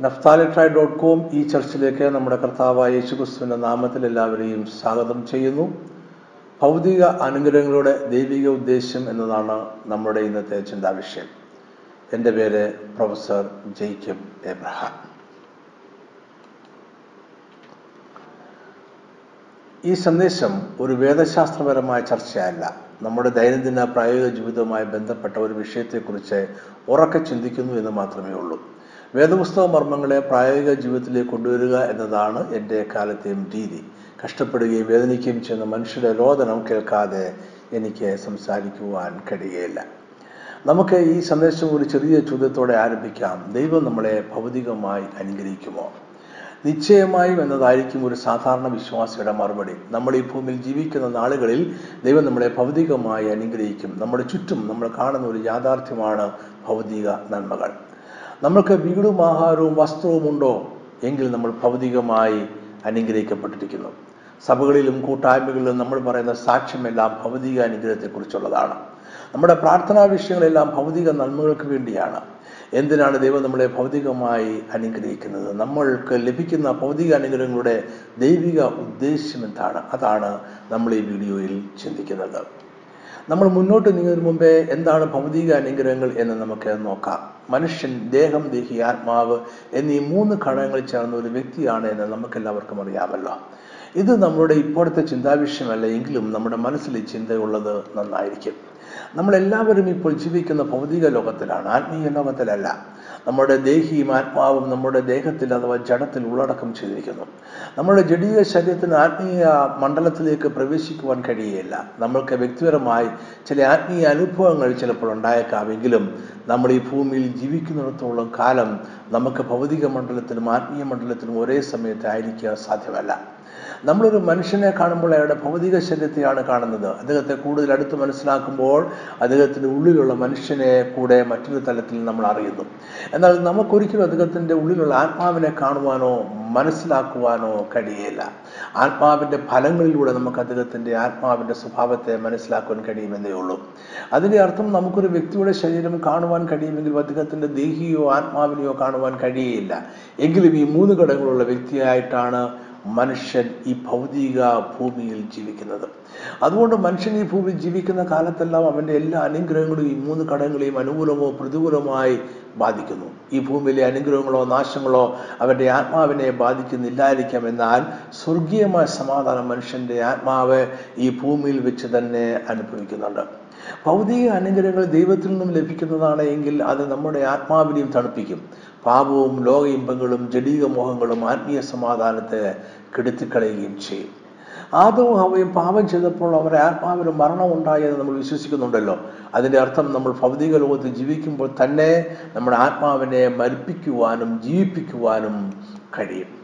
നഫ്താലിട്രായ് dot com ഈ ചർച്ചിലേക്ക് നമ്മുടെ കർത്താവായ യേശുക്രിസ്തുവിന്റെ നാമത്തിൽ എല്ലാവരെയും സ്വാഗതം ചെയ്യുന്നു. ഭൗതിക അനുഗ്രഹങ്ങളുടെ ദൈവിക ഉദ്ദേശ്യം എന്നതാണ് നമ്മുടെ ഇന്നത്തെ ചിന്താവിഷയം. എന്റെ പേര് പ്രൊഫസർ ജെയ്ക്കബ് എബ്രഹാം. ഈ സന്ദേശം ഒരു വേദശാസ്ത്രപരമായ ചർച്ചയല്ല. നമ്മുടെ ദൈനംദിന പ്രായോഗിക ജീവിതവുമായി ബന്ധപ്പെട്ട ഒരു വിഷയത്തെക്കുറിച്ച് ഉറക്കെ ചിന്തിക്കുന്നു എന്ന് മാത്രമേ ഉള്ളൂ. വേദപുസ്തക മർമ്മങ്ങളെ പ്രായോഗിക ജീവിതത്തിലേക്ക് കൊണ്ടുവരിക എന്നതാണ് എന്റെ കാലത്തെയും രീതി. കഷ്ടപ്പെടുകയും വേദനിക്കുകയും ചെയ്യുന്ന മനുഷ്യരുടെ രോദനം കേൾക്കാതെ എനിക്ക് സംസാരിക്കുവാൻ കഴിയുകയില്ല നമുക്ക് ഈ സന്ദേശം ഒരു ചെറിയ ചോദ്യത്തോടെ ആരംഭിക്കാം. ദൈവം നമ്മളെ ഭൗതികമായി അനുഗ്രഹിക്കുമോ? നിശ്ചയമായും എന്നതായിരിക്കും ഒരു സാധാരണ വിശ്വാസിയുടെ മറുപടി. നമ്മൾ ഈ ഭൂമിയിൽ ജീവിക്കുന്ന നാളുകളിൽ ദൈവം നമ്മളെ ഭൗതികമായി അനുഗ്രഹിക്കും. നമ്മുടെ ചുറ്റും നമ്മൾ കാണുന്ന ഒരു യാഥാർത്ഥ്യമാണ് ഭൗതിക നന്മകൾ. നമ്മൾക്ക് വീടും ആഹാരവും വസ്ത്രവും ഉണ്ടോ? എങ്കിൽ നമ്മൾ ഭൗതികമായി അനുഗ്രഹിക്കപ്പെട്ടിരിക്കുന്നു. സഭകളിലും കൂട്ടായ്മകളിലും നമ്മൾ പറയുന്ന സാക്ഷ്യമെല്ലാം ഭൗതിക അനുഗ്രഹത്തെക്കുറിച്ചുള്ളതാണ്. നമ്മുടെ പ്രാർത്ഥനാ വിഷയങ്ങളെല്ലാം ഭൗതിക നന്മകൾക്ക് വേണ്ടിയാണ്. എന്തിനാണ് ദൈവം നമ്മളെ ഭൗതികമായി അനുഗ്രഹിക്കുന്നത്? നമ്മൾക്ക് ലഭിക്കുന്ന ഭൗതിക അനുഗ്രഹങ്ങളുടെ ദൈവിക ഉദ്ദേശ്യം എന്താണ്? അതാണ് നമ്മൾ ഈ വീഡിയോയിൽ ചിന്തിക്കുന്നത്. നമ്മൾ മുന്നോട്ട് നീങ്ങുന്നതിന് മുമ്പേ എന്താണ് ഭൗതിക അനുഗ്രഹങ്ങൾ എന്ന് നമുക്ക് നോക്കാം. മനുഷ്യൻ ദേഹം ദേഹി ആത്മാവ് എന്നീ മൂന്ന് ഘടകങ്ങൾ ചേർന്ന ഒരു വ്യക്തിയാണ് എന്ന് നമുക്ക് എല്ലാവർക്കും അറിയാമല്ലോ. ഇത് നമ്മുടെ ഇപ്പോഴത്തെ ചിന്താവിഷയമല്ല എങ്കിലും നമ്മുടെ മനസ്സിൽ ചിന്തയുള്ളത് നന്നായിരിക്കും. നമ്മളെല്ലാവരും ഇപ്പോൾ ജീവിക്കുന്ന ഭൗതിക ലോകത്തിലാണ് ആത്മീയ ലോകത്തിലല്ല. നമ്മുടെ ദേഹിയും ആത്മാവും നമ്മുടെ ദേഹത്തിൽ അഥവാ ജഡത്തിൽ ഉള്ളടക്കം ചെയ്തിരിക്കുന്നു. നമ്മുടെ ജഡീയ ശരീരത്തിന് ആത്മീയ മണ്ഡലത്തിലേക്ക് പ്രവേശിക്കുവാൻ കഴിയുകയില്ല നമ്മൾക്ക് വ്യക്തിപരമായി ചില ആത്മീയ അനുഭവങ്ങൾ ചിലപ്പോൾ ഉണ്ടായേക്കാമെങ്കിലും നമ്മൾ ഈ ഭൂമിയിൽ ജീവിക്കുന്നിടത്തോളം കാലം നമുക്ക് ഭൗതിക മണ്ഡലത്തിലും ആത്മീയ മണ്ഡലത്തിലും ഒരേ സമയത്ത് ആയിരിക്കാൻ സാധ്യമല്ല. നമ്മളൊരു മനുഷ്യനെ കാണുമ്പോൾ അയാളുടെ ഭൗതിക ശരീരത്തെയാണ് കാണുന്നത്. അദ്ദേഹത്തെ കൂടുതൽ അടുത്ത് മനസ്സിലാക്കുമ്പോൾ അദ്ദേഹത്തിന്റെ ഉള്ളിലുള്ള മനുഷ്യനെ കൂടെ മറ്റൊരു തലത്തിൽ നമ്മൾ അറിയുന്നു. എന്നാൽ നമുക്കൊരിക്കലും അദ്ദേഹത്തിന്റെ ഉള്ളിലുള്ള ആത്മാവിനെ കാണുവാനോ മനസ്സിലാക്കുവാനോ കഴിയില്ല ആത്മാവിന്റെ ഫലങ്ങളിലൂടെ നമുക്ക് അദ്ദേഹത്തിന്റെ ആത്മാവിന്റെ സ്വഭാവത്തെ മനസ്സിലാക്കുവാൻ കഴിയുമെന്നേ ഉള്ളൂ. അതിന്റെ അർത്ഥം നമുക്കൊരു വ്യക്തിയുടെ ശരീരം കാണുവാൻ കഴിയുമെങ്കിൽ അദ്ദേഹത്തിന്റെ ദേഹിയോ ആത്മാവിനെയോ കാണുവാൻ കഴിയുകയില്ല എങ്കിലും ഈ മൂന്ന് ഘടകങ്ങളുള്ള വ്യക്തിയായിട്ടാണ് മനുഷ്യൻ ഈ ഭൗതിക ഭൂമിയിൽ ജീവിക്കുന്നത്. അതുകൊണ്ട് മനുഷ്യൻ ഈ ഭൂമിയിൽ ജീവിക്കുന്ന കാലത്തെല്ലാം അവന്റെ എല്ലാ അനുഗ്രഹങ്ങളും ഈ മൂന്ന് ഘടകങ്ങളെയും അനുകൂലമോ പ്രതികൂലമായി ബാധിക്കുന്നു. ഈ ഭൂമിയിലെ അനുഗ്രഹങ്ങളോ നാശങ്ങളോ അവന്റെ ആത്മാവിനെ ബാധിക്കുന്നില്ലായിരിക്കാം എന്നാൽ സ്വർഗീയമായ സമാധാനം മനുഷ്യന്റെ ആത്മാവ് ഈ ഭൂമിയിൽ വെച്ച് തന്നെ അനുഭവിക്കുന്നുണ്ട്. ഭൗതിക അനുഗ്രഹങ്ങൾ ദൈവത്തിൽ നിന്നും ലഭിക്കുന്നതാണ് എങ്കിൽ അത് നമ്മുടെ ആത്മാവിനെയും തണുപ്പിക്കും. പാപവും ലോക ഇമ്പങ്ങളും ജടീക മോഹങ്ങളും ആത്മീയ സമാധാനത്തെ കെടുത്തിക്കളയുകയും ചെയ്യും. ആദവും ഹവയും പാപം ചെയ്തപ്പോൾ അവരെ ആത്മാവിന് മരണം ഉണ്ടായി എന്ന് നമ്മൾ വിശ്വസിക്കുന്നുണ്ടല്ലോ. അതിന്റെ അർത്ഥം നമ്മൾ ഭൗതിക ലോകത്ത് ജീവിക്കുമ്പോൾ തന്നെ നമ്മുടെ ആത്മാവിനെ മരിപ്പിക്കുവാനും ജീവിപ്പിക്കുവാനും കഴിയും.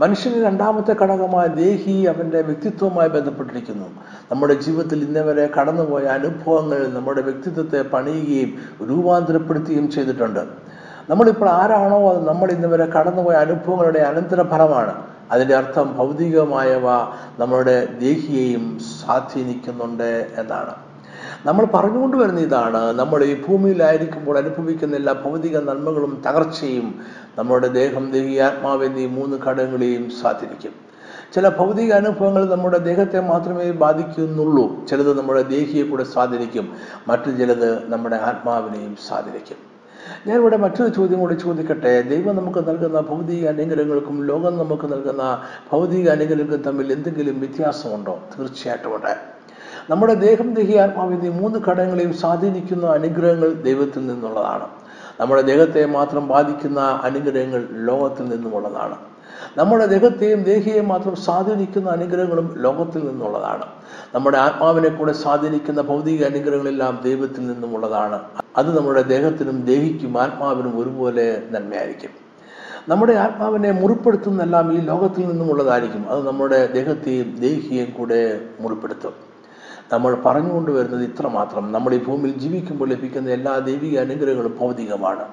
മനുഷ്യന് രണ്ടാമത്തെ ഘടകമായ ദേഹി അവന്റെ വ്യക്തിത്വവുമായി ബന്ധപ്പെട്ടിരിക്കുന്നു. നമ്മുടെ ജീവിതത്തിൽ ഇന്നവരെ കടന്നുപോയ അനുഭവങ്ങൾ നമ്മുടെ വ്യക്തിത്വത്തെ പണിയുകയും രൂപാന്തരപ്പെടുത്തുകയും ചെയ്തിട്ടുണ്ട്. നമ്മളിപ്പോൾ ആരാണോ അത് നമ്മൾ ഇന്ന് വരെ കടന്നുപോയ അനുഭവങ്ങളുടെ അനന്തരഫലമാണ്. അതിന്റെ അർത്ഥം ഭൗതികമായവ നമ്മളുടെ ദേഹിയെയും സ്വാധീനിക്കുന്നുണ്ട് എന്നാണ്. നമ്മൾ പറഞ്ഞുകൊണ്ട് വരുന്ന ഇതാണ് നമ്മൾ ഈ ഭൂമിയിലായിരിക്കുമ്പോൾ അനുഭവിക്കുന്ന എല്ലാ ഭൗതിക നന്മകളും തകർച്ചയും നമ്മുടെ ദേഹം ദേഹി ആത്മാവ് എന്നീ മൂന്ന് ഘടകങ്ങളെയും സ്വാധീനിക്കും. ചില ഭൗതിക അനുഭവങ്ങൾ നമ്മുടെ ദേഹത്തെ മാത്രമേ ബാധിക്കുന്നുള്ളൂ. ചിലത് നമ്മുടെ ദേഹിയെ കൂടെ സ്വാധീനിക്കും മറ്റു ചിലത് നമ്മുടെ ആത്മാവിനെയും സ്വാധീനിക്കും. ഞാൻ ഇവിടെ മറ്റൊരു ചോദ്യം കൂടി ചോദിക്കട്ടെ? ദൈവം നമുക്ക് നൽകുന്ന ഭൗതിക അനുഗ്രഹങ്ങൾക്കും ലോകം നമുക്ക് നൽകുന്ന ഭൗതിക അനുഗ്രഹങ്ങൾക്കും തമ്മിൽ എന്തെങ്കിലും വ്യത്യാസമുണ്ടോ? തീർച്ചയായിട്ടും ഉണ്ട്. നമ്മുടെ ദേഹം ദേഹി ആത്മാവിധി മൂന്ന് ഘടകങ്ങളെയും സ്വാധീനിക്കുന്ന അനുഗ്രഹങ്ങൾ ദൈവത്തിൽ നിന്നുള്ളതാണ്. നമ്മുടെ ദേഹത്തെ മാത്രം ബാധിക്കുന്ന അനുഗ്രഹങ്ങൾ ലോകത്തിൽ നിന്നുമുള്ളതാണ്. നമ്മുടെ ദേഹത്തെയും ദേഹിയെയും മാത്രം സ്വാധീനിക്കുന്ന അനുഗ്രഹങ്ങളും ലോകത്തിൽ നിന്നുള്ളതാണ്. നമ്മുടെ ആത്മാവിനെ കൂടെ സ്വാധീനിക്കുന്ന ഭൗതിക അനുഗ്രഹങ്ങളെല്ലാം ദൈവത്തിൽ നിന്നുമുള്ളതാണ്. അത് നമ്മുടെ ദേഹത്തിനും ദേഹിക്കും ആത്മാവിനും ഒരുപോലെ നന്മയായിരിക്കും. നമ്മുടെ ആത്മാവിനെ മുറിപ്പെടുത്തുന്നെല്ലാം ഈ ലോകത്തിൽ നിന്നുമുള്ളതായിരിക്കും അത് നമ്മുടെ ദേഹത്തെയും ദേഹിയെയും കൂടെ മുറിപ്പെടുത്തും. നമ്മൾ പറഞ്ഞുകൊണ്ടുവരുന്നത് ഇത്ര മാത്രം. നമ്മൾ ഈ ഭൂമിയിൽ ജീവിക്കുമ്പോൾ ലഭിക്കുന്ന എല്ലാ ദൈവിക അനുഗ്രഹങ്ങളും ഭൗതികമാണ്.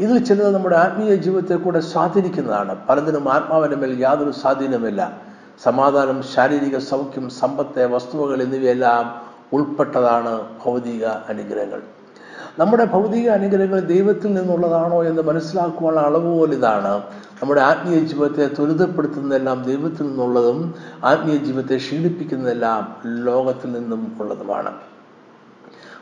ഇതിൽ ചിലത് നമ്മുടെ ആത്മീയ ജീവിതത്തെ കൂടെ സ്വാധീനിക്കുന്നതാണ്. പലതിനും ആത്മാവിന്റെ മേൽ യാതൊരു സ്വാധീനമില്ല സമാധാനം ശാരീരിക സൗഖ്യം സമ്പത്ത് വസ്തുവകൾ എന്നിവയെല്ലാം ഉൾപ്പെട്ടതാണ് ഭൗതിക അനുഗ്രഹങ്ങൾ. നമ്മുടെ ഭൗതിക അനുഗ്രഹങ്ങൾ ദൈവത്തിൽ നിന്നുള്ളതാണോ എന്ന് മനസ്സിലാക്കുവാനുള്ള അളവ് ഇതാണ് നമ്മുടെ ആത്മീയ ജീവിതത്തെ ത്വരിതപ്പെടുത്തുന്നതെല്ലാം ദൈവത്തിൽ നിന്നുള്ളതും ആത്മീയ ജീവിതത്തെ ക്ഷീണിപ്പിക്കുന്നതെല്ലാം ലോകത്തിൽ നിന്നും ഉള്ളതുമാണ്.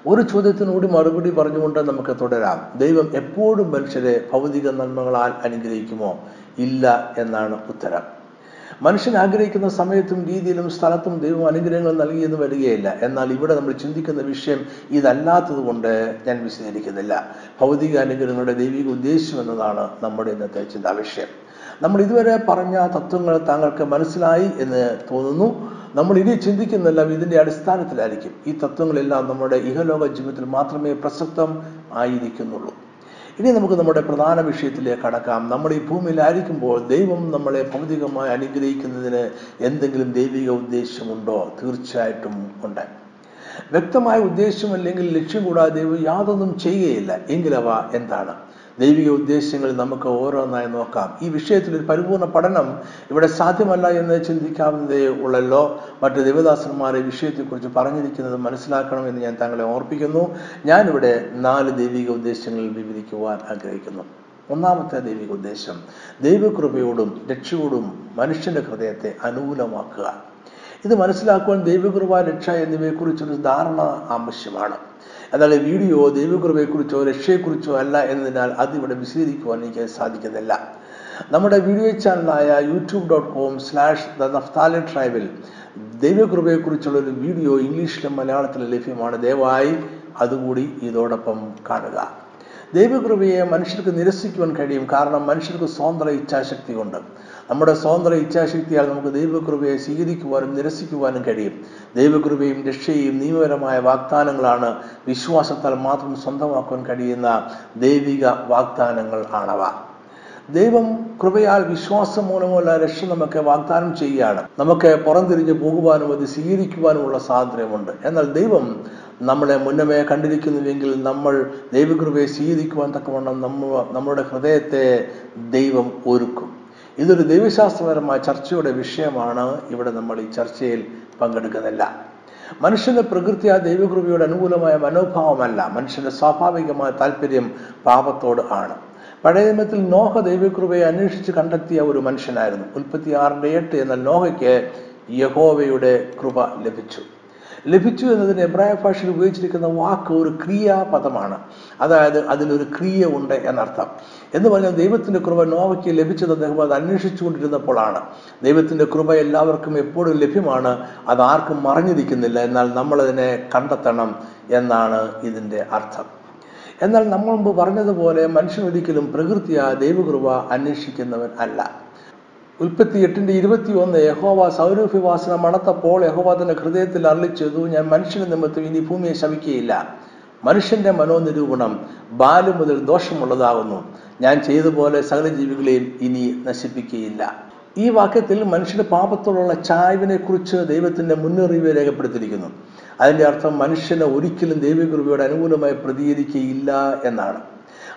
ഒരു ചോദ്യത്തിനോട് മറുപടി പറഞ്ഞുകൊണ്ട് നമുക്ക് തുടരാം. ദൈവം എപ്പോഴും മനുഷ്യരെ ഭൗതിക നന്മകളാൽ അനുഗ്രഹിക്കുമോ? ഇല്ല എന്നാണ് ഉത്തരം. മനുഷ്യൻ ആഗ്രഹിക്കുന്ന സമയത്തും രീതിയിലും സ്ഥലത്തും ദൈവം അനുഗ്രഹങ്ങൾ നൽകിയെന്ന് വരികയില്ല. എന്നാൽ ഇവിടെ നമ്മൾ ചിന്തിക്കുന്ന വിഷയം ഇതല്ലാത്തത് കൊണ്ട് ഞാൻ വിശദീകരിക്കുന്നില്ല. ഭൗതിക അനുഗ്രഹങ്ങളുടെ ദൈവിക ഉദ്ദേശം എന്നതാണ് നമ്മുടെ ഇന്നത്തെ ചിന്താ വിഷയം. നമ്മൾ ഇതുവരെ പറഞ്ഞ തത്വങ്ങൾ താങ്കൾക്ക് മനസ്സിലായി എന്ന് തോന്നുന്നു. നമ്മൾ ഇനി ചിന്തിക്കുന്നെല്ലാം ഇതിന്റെ അടിസ്ഥാനത്തിലായിരിക്കും. ഈ തത്വങ്ങളെല്ലാം നമ്മുടെ ഇഹലോക ജീവിതത്തിൽ മാത്രമേ പ്രസക്തം ആയിരിക്കുന്നുള്ളൂ. ഇനി നമുക്ക് നമ്മുടെ പ്രധാന വിഷയത്തിലേക്ക് കടക്കാം. നമ്മൾ ഈ ഭൂമിയിലായിരിക്കുമ്പോൾ ദൈവം നമ്മളെ ഭൗതികമായി അനുഗ്രഹിക്കുന്നതിന് എന്തെങ്കിലും ദൈവിക ഉദ്ദേശമുണ്ടോ? തീർച്ചയായിട്ടും ഉണ്ട്. വ്യക്തമായ ഉദ്ദേശമല്ലെങ്കിൽ ലക്ഷ്യം കൂടാതെ ദൈവം യാതൊന്നും ചെയ്യുകയില്ല. എങ്കിലവ എന്താണ്? ദൈവിക ഉദ്ദേശങ്ങൾ നമുക്ക് ഓരോന്നായി നോക്കാം. ഈ വിഷയത്തിൽ ഒരു പരിപൂർണ പഠനം ഇവിടെ സാധ്യമല്ല എന്ന് ചിന്തിക്കാവുന്നതേ ഉള്ളല്ലോ. മറ്റ് ദേവദാസന്മാരെ വിഷയത്തെക്കുറിച്ച് പറഞ്ഞിരിക്കുന്നത് മനസ്സിലാക്കണം എന്ന് ഞാൻ താങ്കളെ ഓർപ്പിക്കുന്നു. ഞാനിവിടെ നാല് ദൈവിക ഉദ്ദേശങ്ങൾ വിവരിക്കുവാൻ ആഗ്രഹിക്കുന്നു. ഒന്നാമത്തെ ദൈവിക ഉദ്ദേശം ദൈവകൃപയോടും രക്ഷയോടും മനുഷ്യന്റെ ഹൃദയത്തെ അനുകൂലമാക്കുക. ഇത് മനസ്സിലാക്കുവാൻ ദൈവകൃപ രക്ഷ എന്നിവയെക്കുറിച്ചൊരു ധാരണ ആവശ്യമാണ്. ഈ വീഡിയോ ദൈവകൃപയെക്കുറിച്ചോ രക്ഷയെക്കുറിച്ചോ അല്ല എന്നതിനാൽ അതിവിടെ വിശദീകരിക്കുവാൻ എനിക്ക് സാധിക്കുന്നില്ല. നമ്മുടെ video ചാനലായ YouTube dot com slash the Naphtali ട്രൈബിൽ ദൈവകൃപയെക്കുറിച്ചുള്ള ഒരു വീഡിയോ ഇംഗ്ലീഷിലും മലയാളത്തിലും ലഭ്യമാണ്. ദയവായി അതുകൂടി ഇതോടൊപ്പം കാണുക. ദൈവകൃപയെ മനുഷ്യർക്ക് നിരസിക്കുവാൻ കഴിയും. കാരണം മനുഷ്യർക്ക് സ്വതന്ത്ര ഇച്ഛാശക്തി ഉണ്ട് നമ്മുടെ സ്വതന്ത്ര ഇച്ഛാശക്തിയാൽ നമുക്ക് ദൈവകൃപയെ സ്വീകരിക്കുവാനും നിരസിക്കുവാനും കഴിയും. ദൈവകൃപയും രക്ഷയും നിയമപരമായ വാഗ്ദാനങ്ങളാണ് വിശ്വാസത്താൽ മാത്രം സ്വന്തമാക്കുവാൻ കഴിയുന്ന ദൈവിക വാഗ്ദാനങ്ങൾ ആണവ. ദൈവം കൃപയാൽ വിശ്വാസം മൂലമുള്ള രക്ഷ നമുക്ക് വാഗ്ദാനം ചെയ്യുകയാണ്. നമുക്ക് പുറംതിരിഞ്ഞ് പോകുവാനും അത് സ്വീകരിക്കുവാനുമുള്ള സ്വാതന്ത്ര്യമുണ്ട്. എന്നാൽ ദൈവം നമ്മളെ മുന്നമേ കണ്ടിരിക്കുന്നുവെങ്കിൽ നമ്മൾ ദൈവകൃപയെ സ്വീകരിക്കുവാൻ തക്കവണ്ണം നമ്മ നമ്മുടെ ഹൃദയത്തെ ദൈവം ഒരുക്കും. ഇതൊരു ദൈവശാസ്ത്രപരമായ ചർച്ചയുടെ വിഷയമാണ്. ഇവിടെ നമ്മൾ ഈ ചർച്ചയിൽ പങ്കെടുക്കുന്നില്ല. മനുഷ്യന്റെ പ്രകൃതി ആ ദൈവകൃപയുടെ അനുകൂലമായ മനോഭാവമല്ല. മനുഷ്യന്റെ സ്വാഭാവികമായ താല്പര്യം പാപത്തോട് ആണ്. പഴയ നിയമത്തിൽ നോഹ ദൈവകൃപയെ അന്വേഷിച്ച് കണ്ടെത്തിയ ഒരു മനുഷ്യനായിരുന്നു. ഉൽപ്പത്തി ആറിന്റെ എട്ട് എന്ന നോഹയ്ക്ക് യഹോവയുടെ കൃപ ലഭിച്ചു. ലഭിച്ചു എന്നതിന് എബ്രായ ഭാഷയിൽ ഉപയോഗിച്ചിരിക്കുന്ന വാക്ക് ഒരു ക്രിയാപദമാണ്. അതായത് അതിലൊരു ക്രിയ ഉണ്ട് എന്നർത്ഥം. എന്ന് പറഞ്ഞാൽ ദൈവത്തിന്റെ കൃപ നോവയ്ക്ക് ലഭിച്ചത് അദ്ദേഹം അത് അന്വേഷിച്ചുകൊണ്ടിരുന്നപ്പോഴാണ്. ദൈവത്തിന്റെ കൃപ എല്ലാവർക്കും എപ്പോഴും ലഭ്യമാണ്. അത് ആർക്കും മറഞ്ഞിരിക്കുന്നില്ല. എന്നാൽ നമ്മളതിനെ കണ്ടെത്തണം എന്നാണ് ഇതിന്റെ അർത്ഥം. എന്നാൽ നമ്മൾ മുമ്പ് പറഞ്ഞതുപോലെ മനുഷ്യൻ ഒരിക്കലും പ്രകൃതിയ ദൈവകൃപ അന്വേഷിക്കുന്നവൻ അല്ല. ഉൽപ്പത്തി എട്ടിന്റെ ഇരുപത്തി ഒന്ന് യഹോവ സൗരഭ്യവാസന മണത്തപ്പോൾ യഹോവ തന്റെ ഹൃദയത്തിൽ അരളി ചെയ്തു ഞാൻ മനുഷ്യന്റെ നിമിത്തം ഇനി ഭൂമിയെ ശമിക്കുകയില്ല മനുഷ്യന്റെ മനോനിരൂപണം ബാലു മുതൽ ദോഷമുള്ളതാകുന്നു. ഞാൻ ചെയ്തതുപോലെ സകല ജീവികളെയും ഇനി നശിപ്പിക്കുകയില്ല. ഈ വാക്യത്തിൽ മനുഷ്യന്റെ പാപത്തോടുള്ള ചായ്വിനെ കുറിച്ച് ദൈവത്തിന്റെ മുന്നറിയിപ്പ് രേഖപ്പെടുത്തിയിരിക്കുന്നു. അതിന്റെ അർത്ഥം മനുഷ്യനെ ഒരിക്കലും ദൈവകൃപയോട് അനുകൂലമായി പ്രതികരിക്കുകയില്ല എന്നാണ്.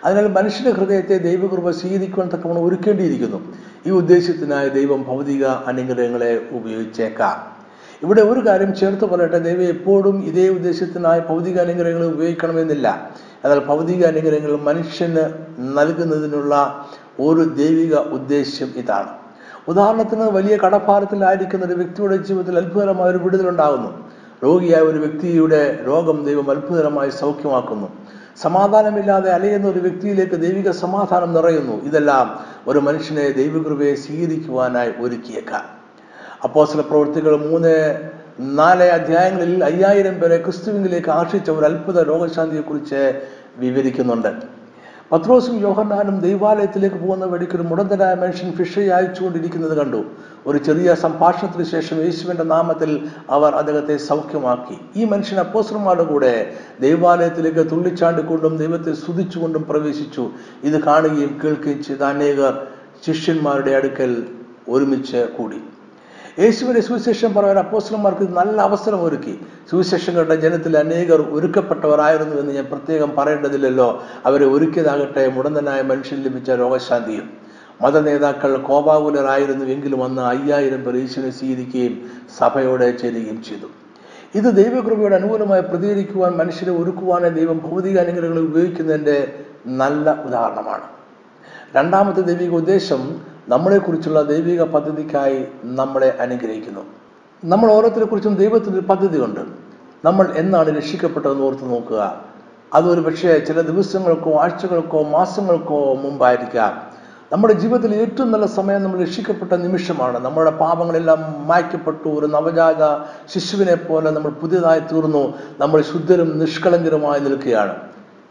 അതിനാൽ മനുഷ്യന്റെ ഹൃദയത്തെ ദൈവകൃപ സ്വീകരിക്കുവാൻ തക്കവണ്ണം ഒരുക്കേണ്ടിയിരിക്കുന്നു. ഈ ഉദ്ദേശത്തിനായി ദൈവം ഭൗതിക അനുഗ്രഹങ്ങളെ ഉപയോഗിച്ചേക്കാം. ഇവിടെ ഒരു കാര്യം ചേർത്ത് പറയട്ടെ ദൈവം എപ്പോഴും ഇതേ ഉദ്ദേശത്തിനായി ഭൗതിക അനുഗ്രഹങ്ങൾ ഉപയോഗിക്കണമെന്നില്ല. എന്നാൽ ഭൗതിക അനുഗ്രഹങ്ങൾ മനുഷ്യന് നൽകുന്നതിനുള്ള ഒരു ദൈവിക ഉദ്ദേശ്യം ഇതാണ്. ഉദാഹരണത്തിന് വലിയ കടഭാരത്തിലായിരിക്കുന്ന ഒരു വ്യക്തിയുടെ ജീവിതത്തിൽ അത്ഭുതകരമായ ഒരു വിടുതലുണ്ടാകുന്നു രോഗിയായ ഒരു വ്യക്തിയുടെ രോഗം ദൈവം അത്ഭുതകരമായി സൗഖ്യമാക്കുന്നു. സമാധാനമില്ലാതെ അലയുന്ന ഒരു വ്യക്തിയിലേക്ക് ദൈവിക സമാധാനം നിറയുന്നു. ഇതെല്ലാം ഒരു മനുഷ്യനെ ദൈവകൃപയെ സ്വീകരിക്കുവാനായി ഒരുക്കിയേക്കാം. അപ്പോസല പ്രവൃത്തികൾ മൂന്ന് നാല് അധ്യായങ്ങളിൽ അയ്യായിരം പേരെ ക്രിസ്തുവിലേക്ക് ആർഷിച്ച ഒരു അത്ഭുത രോഗശാന്തിയെക്കുറിച്ച് വിവരിക്കുന്നുണ്ട്. പത്രോസും യോഹന്നാനും ദൈവാലയത്തിലേക്ക് പോകുന്ന വഴിക്ക് ഒരു മുടന്തനായ മനുഷ്യൻ ഫിഷ് അയച്ചുകൊണ്ടിരിക്കുന്നത് കണ്ടു. ഒരു ചെറിയ സംഭാഷണത്തിന് ശേഷം യേശുവിന്റെ നാമത്തിൽ അവർ അദ്ദേഹത്തെ സൗഖ്യമാക്കി. ഈ മനുഷ്യൻ അപ്പോസ്റ്റർമാരുടെ കൂടെ ദൈവാലയത്തിലേക്ക് തുള്ളിച്ചാണ്ടിക്കൊണ്ടും ദൈവത്തെ സ്തുതിച്ചുകൊണ്ടും പ്രവേശിച്ചു. ഇത് കാണുകയും കേൾക്കുകയും ചെയ്ത അനേകർ ശിഷ്യന്മാരുടെ അടുക്കൽ ഒരുമിച്ച് കൂടി. യേശുവിന്റെ സുവിശേഷം പറയാൻ അപ്പോസ്റ്റലന്മാർക്ക് നല്ല അവസരം ഒരുക്കി. സുവിശേഷം കണ്ട ജനത്തിൽ അനേകർ ഒരുക്കപ്പെട്ടവരായിരുന്നു എന്ന് ഞാൻ പ്രത്യേകം പറയേണ്ടതില്ലല്ലോ. അവരെ ഒരുക്കിയതാകട്ടെ മുടന്തനായ മനുഷ്യൻ ലഭിച്ച രോഗശാന്തിയും. മത നേതാക്കൾ കോപാകുലരായിരുന്നുവെങ്കിലും അന്ന് അയ്യായിരം പേർ യേശുവിനെ സ്വീകരിക്കുകയും സഭയോടെ ചേരുകയും ചെയ്തു. ഇത് ദൈവകൃപയുടെ അനുകൂലമായി പ്രതികരിക്കുവാൻ മനുഷ്യരെ ഒരുക്കുവാനെ ദൈവം ഭൗതിക അനുഗ്രഹങ്ങൾ ഉപയോഗിക്കുന്നതിന്റെ നല്ല ഉദാഹരണമാണ്. രണ്ടാമത്തെ ദൈവിക ഉദ്ദേശം നമ്മളെക്കുറിച്ചുള്ള ദൈവിക പദ്ധതിക്കായി നമ്മളെ അനുഗ്രഹിക്കുന്നു. നമ്മൾ ഓരോരുത്തരെ കുറിച്ചും ദൈവത്തിന്റെ പദ്ധതി പദ്ധതിയുണ്ട്. നമ്മൾ എന്നാണ് രക്ഷിക്കപ്പെട്ടതെന്ന് ഓർത്ത് നോക്കുക. അതൊരു പക്ഷേ ചില ദിവസങ്ങൾക്കോ ആഴ്ചകൾക്കോ മാസങ്ങൾക്കോ മുമ്പായിരിക്കാം. നമ്മുടെ ജീവിതത്തിൽ ഏറ്റവും നല്ല സമയം നമ്മൾ രക്ഷിക്കപ്പെട്ട നിമിഷമാണ്. നമ്മുടെ പാപങ്ങളെല്ലാം മായ്ക്കപ്പെട്ടു. ഒരു നവജാത ശിശുവിനെ പോലെ നമ്മൾ പുതിയതായി തീർന്നു. നമ്മൾ ശുദ്ധരും നിഷ്കളങ്കരുമായി നിൽക്കുകയാണ്.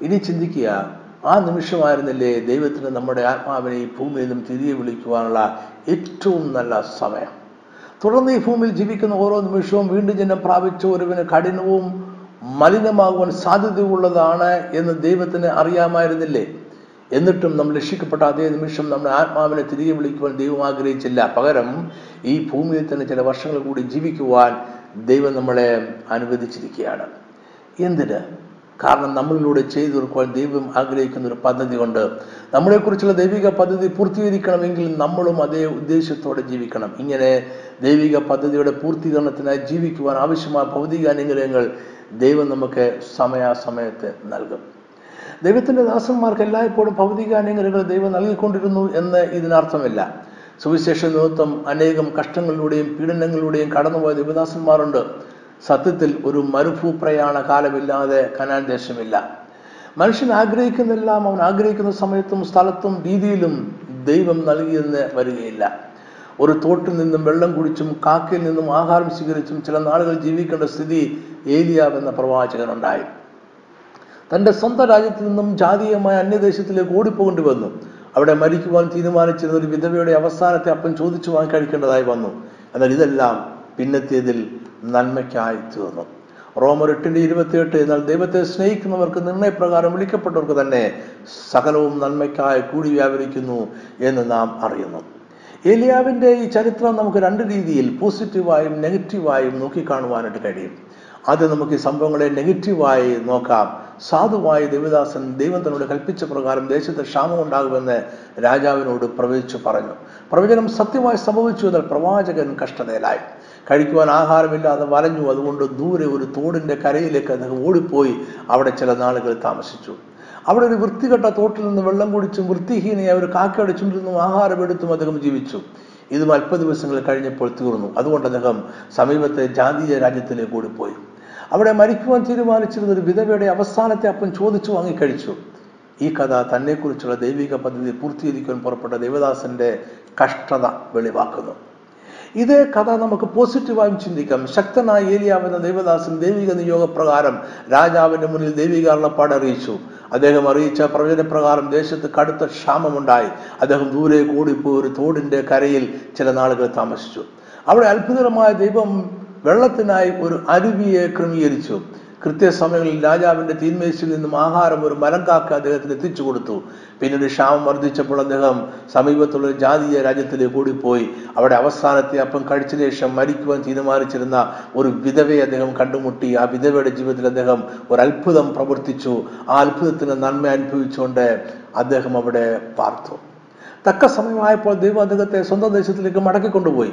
ഇനി ചിന്തിക്കുക ആ നിമിഷമായിരുന്നില്ലേ ദൈവത്തിന് നമ്മുടെ ആത്മാവിനെ ഈ ഭൂമിയിൽ നിന്നും തിരികെ വിളിക്കുവാനുള്ള ഏറ്റവും നല്ല സമയം. തുടർന്ന് ഈ ഭൂമിയിൽ ജീവിക്കുന്ന ഓരോ നിമിഷവും വീണ്ടും ജനം പ്രാപിച്ച ഒരുവിന് കഠിനവും മലിനമാകുവാൻ സാധ്യതയുള്ളതാണ് എന്ന് ദൈവത്തിന് അറിയാമായിരുന്നില്ലേ? എന്നിട്ടും നമ്മൾ രക്ഷിക്കപ്പെട്ട അതേ നിമിഷം നമ്മുടെ ആത്മാവിനെ തിരികെ വിളിക്കുവാൻ ദൈവം ആഗ്രഹിച്ചില്ല. പകരം ഈ ഭൂമിയിൽ തന്നെ ചില വർഷങ്ങൾ കൂടി ജീവിക്കുവാൻ ദൈവം നമ്മളെ അനുവദിച്ചിരിക്കുകയാണ്. എന്തിന്? കാരണം നമ്മളിലൂടെ ചെയ്തു തീർക്കുവാൻ ദൈവം ആഗ്രഹിക്കുന്ന ഒരു പദ്ധതി കൊണ്ട് നമ്മളെക്കുറിച്ചുള്ള ദൈവിക പദ്ധതി പൂർത്തീകരിക്കണമെങ്കിൽ നമ്മളും അതേ ഉദ്ദേശത്തോടെ ജീവിക്കണം. ഇങ്ങനെ ദൈവിക പദ്ധതിയുടെ പൂർത്തീകരണത്തിനായി ജീവിക്കുവാൻ ആവശ്യമായ ഭൗതിക അനുഗ്രഹങ്ങൾ ദൈവം നമുക്ക് സമയാസമയത്ത് നൽകും. ദൈവത്തിന്റെ ദാസന്മാർക്ക് എല്ലായ്പ്പോഴും ഭൗതിക അനുഗ്രഹങ്ങൾ ദൈവം നൽകിക്കൊണ്ടിരുന്നു എന്ന് ഇതിനർത്ഥമില്ല. സുവിശേഷ നിമിത്തം അനേകം കഷ്ടങ്ങളിലൂടെയും പീഡനങ്ങളിലൂടെയും കടന്നുപോയ ദൈവദാസന്മാരുണ്ട്. സത്യത്തിൽ ഒരു മരുഭൂപ്രയാണ കാലമില്ലാതെ കനാൻ ദേശമില്ല. മനുഷ്യൻ ആഗ്രഹിക്കുന്നെല്ലാം അവൻ ആഗ്രഹിക്കുന്ന സമയത്തും സ്ഥലത്തും രീതിയിലും ദൈവം നൽകിയെന്ന് വരികയില്ല. ഒരു തോട്ടിൽ നിന്നും വെള്ളം കുടിച്ചും കാക്കിൽ നിന്നും ആഹാരം സ്വീകരിച്ചും ചില നാളുകൾ ജീവിക്കേണ്ട സ്ഥിതി ഏലിയാവ് എന്ന പ്രവാചകനുണ്ടായി. തന്റെ സ്വന്തം രാജ്യത്ത് നിന്നും ജാതീയമായ അന്യദേശത്തിലേക്ക് ഓടിപ്പോകേണ്ടി വന്നു. അവിടെ മരിക്കുവാൻ തീരുമാനിച്ചിരുന്ന ഒരു വിധവയുടെ അവസാനത്തെ അപ്പൻ ചോദിച്ചു വാങ്ങി കഴിക്കേണ്ടതായി വന്നു. എന്നാൽ ഇതെല്ലാം പിന്നത്തേതിൽ നന്മയ്ക്കായി തീർന്നു. റോമർ എട്ടിന്റെ ഇരുപത്തിയെട്ട് എന്നാൽ ദൈവത്തെ സ്നേഹിക്കുന്നവർക്ക് നിർണയപ്രകാരം വിളിക്കപ്പെട്ടവർക്ക് തന്നെ സകലവും നന്മയ്ക്കായി കൂടി വ്യാപരിക്കുന്നു എന്ന് നാം അറിയുന്നു. ഏലിയാവിന്റെ ഈ ചരിത്രം നമുക്ക് രണ്ട് രീതിയിൽ പോസിറ്റീവായും നെഗറ്റീവായും നോക്കിക്കാണുവാനായിട്ട് കഴിയും. അത് നമുക്ക് ഈ സംഭവങ്ങളെ നെഗറ്റീവായി നോക്കാം. സാധുവായി ദേവദാസൻ ദൈവം തന്നോട് കൽപ്പിച്ച പ്രകാരം ദേശത്ത് ക്ഷാമം ഉണ്ടാകുമെന്ന് രാജാവിനോട് പ്രവചിച്ചു പറഞ്ഞു. പ്രവചനം സത്യമായി സംഭവിച്ചു എന്നാൽ പ്രവാചകൻ കഷ്ടതയിലായി. കഴിക്കുവാൻ ആഹാരമില്ലാതെ വലഞ്ഞു. അതുകൊണ്ട് ദൂരെ ഒരു തോടിന്റെ കരയിലേക്ക് അദ്ദേഹം ഓടിപ്പോയി. അവിടെ ചില നാളുകൾ താമസിച്ചു. അവിടെ ഒരു വൃത്തികെട്ട തോട്ടിൽ നിന്ന് വെള്ളം കുടിച്ചും വൃത്തിഹീനയായ ഒരു കാക്കയുടെ ആഹാരമെടുത്തും അദ്ദേഹം ജീവിച്ചു. ഇത് അല്പ ദിവസങ്ങൾ കഴിഞ്ഞപ്പോൾ തീർന്നു. അതുകൊണ്ട് അദ്ദേഹം സമീപത്തെ ജാതീയ രാജ്യത്തിലേക്ക് ഓടിപ്പോയി. അവിടെ മരിക്കുവാൻ തീരുമാനിച്ചിരുന്ന ഒരു വിധവയുടെ അവസാനത്തെ അപ്പം ചോദിച്ചു വാങ്ങിക്കഴിച്ചു ഈ കഥ തന്നെക്കുറിച്ചുള്ള ദൈവിക പദ്ധതി പൂർത്തീകരിക്കാൻ പുറപ്പെട്ട ദേവദാസന്റെ കഷ്ടത വെളിവാക്കുന്നു. ഇതേ കഥ നമുക്ക് പോസിറ്റീവായും ചിന്തിക്കാം. ശക്തനായ ഏലിയാവെന്ന ദേവദാസൻ ദൈവിക നിയോഗപ്രകാരം രാജാവിന്റെ മുന്നിൽ ദൈവിക അള്ളപ്പാട് അറിയിച്ചു. അദ്ദേഹം അറിയിച്ച പ്രവചനപ്രകാരം ദേശത്ത് കടുത്ത ക്ഷാമമുണ്ടായി. അദ്ദേഹം ദൂരെ കൂടിപ്പോയി ഒരു തോടിന്റെ കരയിൽ ചില നാളുകൾ താമസിച്ചു. അവിടെ അത്ഭുതകരമായ ദൈവം വെള്ളത്തിനായി ഒരു അരുവിയെ ക്രമീകരിച്ചു. കൃത്യസമയങ്ങളിൽ രാജാവിന്റെ തീന്മേശിൽ നിന്നും ആഹാരം ഒരു മരം കാക്ക അദ്ദേഹത്തിന് എത്തിച്ചു കൊടുത്തു. പിന്നീട് ക്ഷാമം വർദ്ധിച്ചപ്പോൾ അദ്ദേഹം സമീപത്തുള്ള ഒരു ജാതീയ രാജ്യത്തിലേക്ക് ഓടിപ്പോയി. അവിടെ അവസാനത്തെ അപ്പം കഴിച്ച ശേഷം മരിക്കുവാൻ തീരുമാനിച്ചിരുന്ന ഒരു വിധവയെ അദ്ദേഹം കണ്ടുമുട്ടി. ആ വിധവയുടെ ജീവിതത്തിൽ അദ്ദേഹം ഒരു അത്ഭുതം പ്രവർത്തിച്ചു. ആ അത്ഭുതത്തിന് നന്മ അനുഭവിച്ചുകൊണ്ട് അദ്ദേഹം അവിടെ പാർത്തു. തക്ക സമയമായപ്പോൾ ദൈവം അദ്ദേഹത്തെ സ്വന്തം ദേശത്തിലേക്ക് മടക്കിക്കൊണ്ടുപോയി.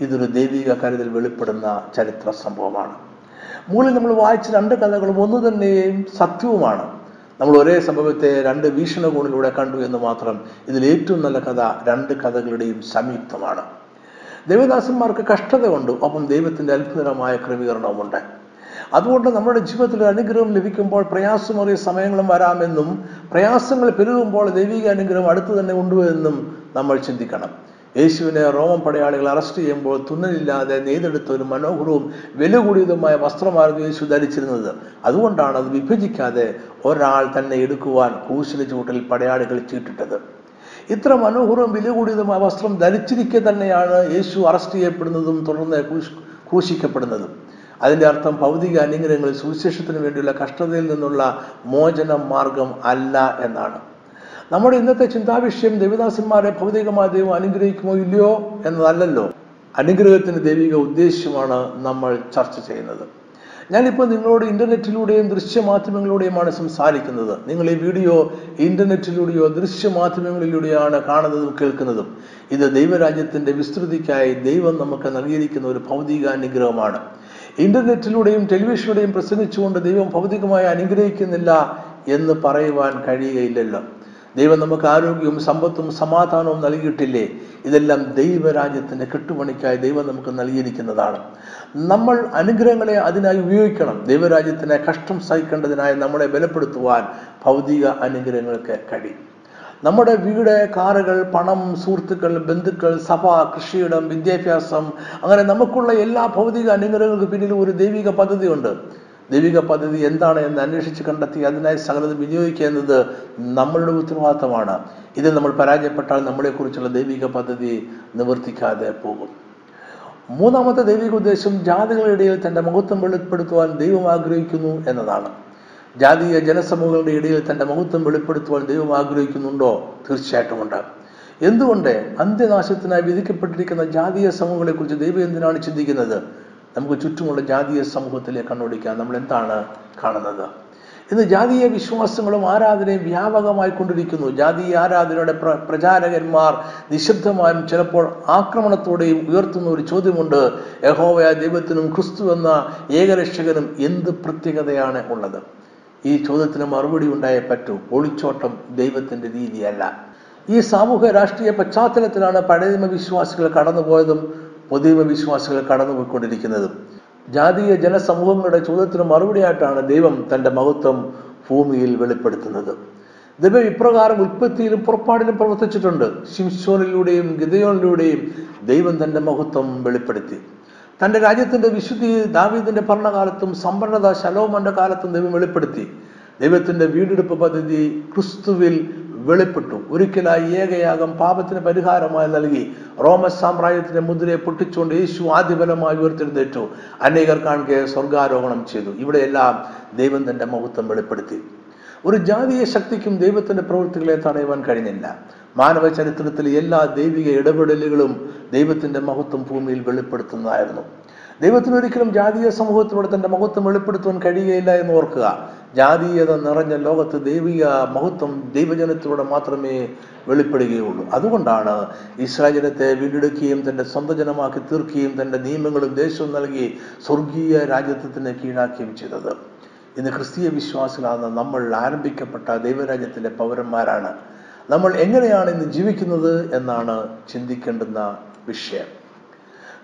ഇതൊരു ദൈവിക കാര്യത്തിൽ വെളിപ്പെടുന്ന ചരിത്ര സംഭവമാണ്. മുകളിൽ നമ്മൾ വായിച്ച രണ്ട് കഥകളും ഒന്ന് തന്നെയും സത്യവുമാണ്. നമ്മൾ ഒരേ സംഭവത്തെ രണ്ട് വീക്ഷണകോണിലൂടെ കണ്ടു എന്ന് മാത്രം ഇതിൽ ഏറ്റവും നല്ല കഥ രണ്ട് കഥകളുടെയും സംയുക്തമാണ്. ദേവദാസന്മാർക്ക് കഷ്ടത ഉണ്ട് ഒപ്പം ദൈവത്തിന്റെ അത്ഭുതകരമായ ക്രമീകരണവുമുണ്ട്. അതുകൊണ്ട് നമ്മുടെ ജീവിതത്തിൽ അനുഗ്രഹം ലഭിക്കുമ്പോൾ പ്രയാസമേറിയ സമയങ്ങളും വരാമെന്നും പ്രയാസങ്ങൾ പെരുകുമ്പോൾ ദൈവിക അനുഗ്രഹം അടുത്തു തന്നെ ഉണ്ടുവെന്നും നമ്മൾ ചിന്തിക്കണം. യേശുവിനെ റോമൻ പടയാളികൾ അറസ്റ്റ് ചെയ്യുമ്പോൾ തുന്നലില്ലാതെ നെയ്തെടുത്ത ഒരു മനോഹരവും വില കൂടിയതുമായ വസ്ത്രമായിരുന്നു യേശു ധരിച്ചിരുന്നത്. അതുകൊണ്ടാണ് അത് വിഭജിക്കാതെ ഒരാൾ തന്നെ എടുക്കുവാൻ കൂശിന് ചൂട്ടിൽ പടയാളികൾ ചീട്ടിട്ടത്. ഇത്ര മനോഹരവും വില കൂടിയതുമായ വസ്ത്രം ധരിച്ചിരിക്കെ തന്നെയാണ് യേശു അറസ്റ്റ് ചെയ്യപ്പെടുന്നതും തുടർന്ന് ഘൂഷിക്കപ്പെടുന്നതും അതിന്റെ അർത്ഥം ഭൗതിക അനുഗ്രഹങ്ങൾ സുവിശേഷത്തിന് വേണ്ടിയുള്ള കഷ്ടതയിൽ നിന്നുള്ള മോചന മാർഗം അല്ല എന്നാണ്. നമ്മുടെ ഇന്നത്തെ ചിന്താവിഷയം ദേവദാസന്മാരെ ഭൗതികമായ ദൈവം അനുഗ്രഹിക്കുമോ ഇല്ലയോ എന്നതല്ലല്ലോ. അനുഗ്രഹത്തിന് ദൈവിക ഉദ്ദേശ്യമാണ് നമ്മൾ ചർച്ച ചെയ്യുന്നത്. ഞാനിപ്പോൾ നിങ്ങളോട് ഇന്റർനെറ്റിലൂടെയും ദൃശ്യമാധ്യമങ്ങളിലൂടെയുമാണ് സംസാരിക്കുന്നത്. നിങ്ങൾ ഈ വീഡിയോ ഇന്റർനെറ്റിലൂടെയോ ദൃശ്യമാധ്യമങ്ങളിലൂടെയാണ് കാണുന്നതും കേൾക്കുന്നതും. ഇത് ദൈവരാജ്യത്തിന്റെ വിസ്തൃതിക്കായി ദൈവം നമുക്ക് നൽകിയിരിക്കുന്ന ഒരു ഭൗതിക അനുഗ്രഹമാണ്. ഇന്റർനെറ്റിലൂടെയും ടെലിവിഷനിലൂടെയും പ്രസംഗിച്ചുകൊണ്ട് ദൈവം ഭൗതികമായി അനുഗ്രഹിക്കുന്നില്ല എന്ന് പറയുവാൻ കഴിയുകയില്ലല്ലോ. ദൈവം നമുക്ക് ആരോഗ്യവും സമ്പത്തും സമാധാനവും നൽകിയിട്ടില്ലേ? ഇതെല്ലാം ദൈവരാജ്യത്തിന്റെ കെട്ടുപണിക്കായി ദൈവം നമുക്ക് നൽകിയിരിക്കുന്നതാണ്. നമ്മൾ അനുഗ്രഹങ്ങളെ അതിനായി ഉപയോഗിക്കണം. ദൈവരാജ്യത്തിനെ കഷ്ടം സഹിക്കേണ്ടതിനായി നമ്മളെ ബലപ്പെടുത്തുവാൻ ഭൗതിക അനുഗ്രഹങ്ങൾക്ക് കഴിയും. നമ്മുടെ വീട് കാറുകൾ പണം സുഹൃത്തുക്കൾ ബന്ധുക്കൾ സഭ കൃഷിയിടം വിദ്യാഭ്യാസം അങ്ങനെ നമുക്കുള്ള എല്ലാ ഭൗതിക അനുഗ്രഹങ്ങൾക്ക് പിന്നിൽ ഒരു ദൈവിക പദ്ധതിയുണ്ട്. ദൈവിക പദ്ധതി എന്താണ് എന്ന് അന്വേഷിച്ച് കണ്ടെത്തി അതിനായി സകലത് വിനിയോഗിക്കുക എന്നത് നമ്മളുടെ ഉത്തരവാദിത്തമാണ്. ഇത് നമ്മൾ പരാജയപ്പെട്ടാൽ നമ്മളെക്കുറിച്ചുള്ള ദൈവിക പദ്ധതി നിവർത്തിക്കാതെ പോകും. മൂന്നാമത്തെ ദൈവിക ഉദ്ദേശം ജാതികളുടെ ഇടയിൽ തന്റെ മഹത്വം വെളിപ്പെടുത്തുവാൻ ദൈവം ആഗ്രഹിക്കുന്നു എന്നതാണ്. ജാതീയ ജനസമൂഹങ്ങളുടെ ഇടയിൽ തന്റെ മഹത്വം വെളിപ്പെടുത്തുവാൻ ദൈവം ആഗ്രഹിക്കുന്നുണ്ടോ? തീർച്ചയായിട്ടും ഉണ്ട്. എന്തുകൊണ്ട് അന്ത്യനാശത്തിനായി വിധിക്കപ്പെട്ടിരിക്കുന്ന ജാതീയ സമൂഹങ്ങളെ കുറിച്ച് ദൈവം എന്തിനാണ് ചിന്തിക്കുന്നത്? നമുക്ക് ചുറ്റുമുള്ള ജാതീയ സമൂഹത്തിലെ കണ്ണോടിക്കാൻ നമ്മൾ എന്താണ് കാണുന്നത്? ഇന്ന് ജാതീയ വിശ്വാസങ്ങളും ആരാധനയും വ്യാപകമായി കൊണ്ടിരിക്കുന്നു. ജാതീയ ആരാധനയുടെ പ്ര പ്രചാരകന്മാർ നിശബ്ദമായും ചിലപ്പോൾ ആക്രമണത്തോടെയും ഉയർത്തുന്ന ഒരു ചോദ്യമുണ്ട്. യഹോവയ ദൈവത്തിനും ക്രിസ്തു എന്ന ഏകരക്ഷകനും എന്ത് പ്രത്യേകതയാണ് ഉള്ളത്? ഈ ചോദ്യത്തിന് മറുപടി ഉണ്ടായേ പറ്റൂ. ഒളിച്ചോട്ടം ദൈവത്തിന്റെ രീതിയല്ല. ഈ സാമൂഹ്യ രാഷ്ട്രീയ പശ്ചാത്തലത്തിലാണ് പഴയ വിശ്വാസികൾ കടന്നുപോയതും പുതിയ വിശ്വാസികൾ കടന്നുപോയിക്കൊണ്ടിരിക്കുന്നതും. ജാതീയ ജനസമൂഹങ്ങളുടെ ചോദ്യത്തിന് മറുപടിയായിട്ടാണ് ദൈവം തന്റെ മഹത്വം ഭൂമിയിൽ വെളിപ്പെടുത്തുന്നത്. ദൈവം ഇപ്രകാരം ഉൽപ്പത്തിയിലും പുറപ്പാടിലും പ്രവർത്തിച്ചിട്ടുണ്ട്. ശിംശോനിലൂടെയും ഗിതയോനിലൂടെയും ദൈവം തന്റെ മഹത്വം വെളിപ്പെടുത്തി. തന്റെ രാജ്യത്തിന്റെ വിശുദ്ധി ദാവീദിന്റെ ഭരണകാലത്തും സമ്പന്നത ശലോമന്റെ കാലത്തും ദൈവം വെളിപ്പെടുത്തി. ദൈവത്തിന്റെ വീണ്ടെടുപ്പ് പദ്ധതി ക്രിസ്തുവിൽ വെളിപ്പെട്ടു. ഒരിക്കലായി ഏകയാകം പാപത്തിന് പരിഹാരമായി നൽകി. റോമൻ സാമ്രാജ്യത്തിന്റെ മുദ്രയെ പൊട്ടിച്ചുകൊണ്ട് യേശു ആദ്യബലമായി ഉയർത്തെഴുന്നേറ്റു. അനേകർ കാണുക സ്വർഗാരോഹണം ചെയ്തു. ഇവിടെയെല്ലാം ദൈവം തന്റെ മഹത്വം വെളിപ്പെടുത്തി. ഒരു ജാതീയ ശക്തിക്കും ദൈവത്തിന്റെ പ്രവൃത്തികളെ തടയുവാൻ കഴിഞ്ഞില്ല. മാനവ ചരിത്രത്തിലെ എല്ലാ ദൈവിക ഇടപെടലുകളും ദൈവത്തിന്റെ മഹത്വം ഭൂമിയിൽ വെളിപ്പെടുത്തുന്നതായിരുന്നു. ദൈവത്തിന് ഒരിക്കലും ജാതീയ സമൂഹത്തിലൂടെ തന്റെ മഹത്വം വെളിപ്പെടുത്തുവാൻ കഴിയുകയില്ല എന്ന് ഓർക്കുക. ജാതീയത നിറഞ്ഞ ലോകത്ത് ദൈവിക മഹത്വം ദൈവജനത്തിലൂടെ മാത്രമേ വെളിപ്പെടുകയുള്ളൂ. അതുകൊണ്ടാണ് ഇസ്രായേൽ ജനത്തെ വീണ്ടെടുക്കുകയും തന്റെ സ്വന്തം ജനമാക്കി തീർക്കുകയും തന്റെ നിയമങ്ങളും ദേശവും നൽകി സ്വർഗീയ രാജ്യത്വത്തിന് കീഴാക്കുകയും ചെയ്തത്. ഇന്ന് ക്രിസ്തീയ വിശ്വാസികളാണ് നമ്മൾ ആരംഭിക്കപ്പെട്ട ദൈവരാജ്യത്തിന്റെ പൗരന്മാരാണ്. നമ്മൾ എങ്ങനെയാണ് ഇന്ന് ജീവിക്കുന്നത് എന്നാണ് ചിന്തിക്കേണ്ടുന്ന വിഷയം.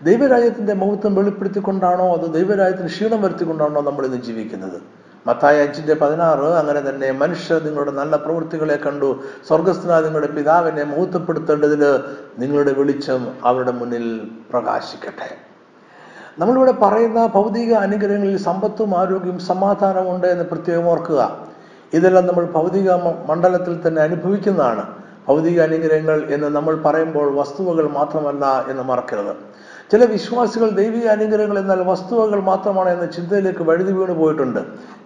ദൈവരാജ്യത്തിന്റെ മഹത്വം വെളിപ്പെടുത്തിക്കൊണ്ടാണോ അത് ദൈവരാജ്യത്തിന് ക്ഷീണം വരുത്തിക്കൊണ്ടാണോ നമ്മൾ ഇന്ന് ജീവിക്കുന്നത്? മത്തായ അഞ്ചിന്റെ പതിനാറ് അങ്ങനെ തന്നെ മനുഷ്യർ നിങ്ങളുടെ നല്ല പ്രവൃത്തികളെ കണ്ടു. സ്വർഗസ്ഥനായ നിങ്ങളുടെ പിതാവിനെ മഹത്വപ്പെടുത്തേണ്ടതിന് നിങ്ങളുടെ വെളിച്ചം അവരുടെ മുന്നിൽ പ്രകാശിക്കട്ടെ. നമ്മളിവിടെ പറയുന്ന ഭൗതിക അനുഗ്രഹങ്ങളിൽ സമ്പത്തും ആരോഗ്യവും സമാധാനവും ഉണ്ട് എന്ന് പ്രത്യേകം ഓർക്കുക. ഇതെല്ലാം നമ്മൾ ഭൗതിക മണ്ഡലത്തിൽ തന്നെ അനുഭവിക്കുന്നതാണ്. ഭൗതിക അനുഗ്രഹങ്ങൾ എന്ന് നമ്മൾ പറയുമ്പോൾ വസ്തുവകൾ മാത്രമല്ല എന്ന് മറക്കരുത്. ചില വിശ്വാസികൾ ദൈവിക അനുഗ്രഹങ്ങൾ എന്നാൽ വസ്തുവകൾ മാത്രമാണ് എന്ന ചിന്തയിലേക്ക് വഴുതി വീണു പോയിട്ടുണ്ട്.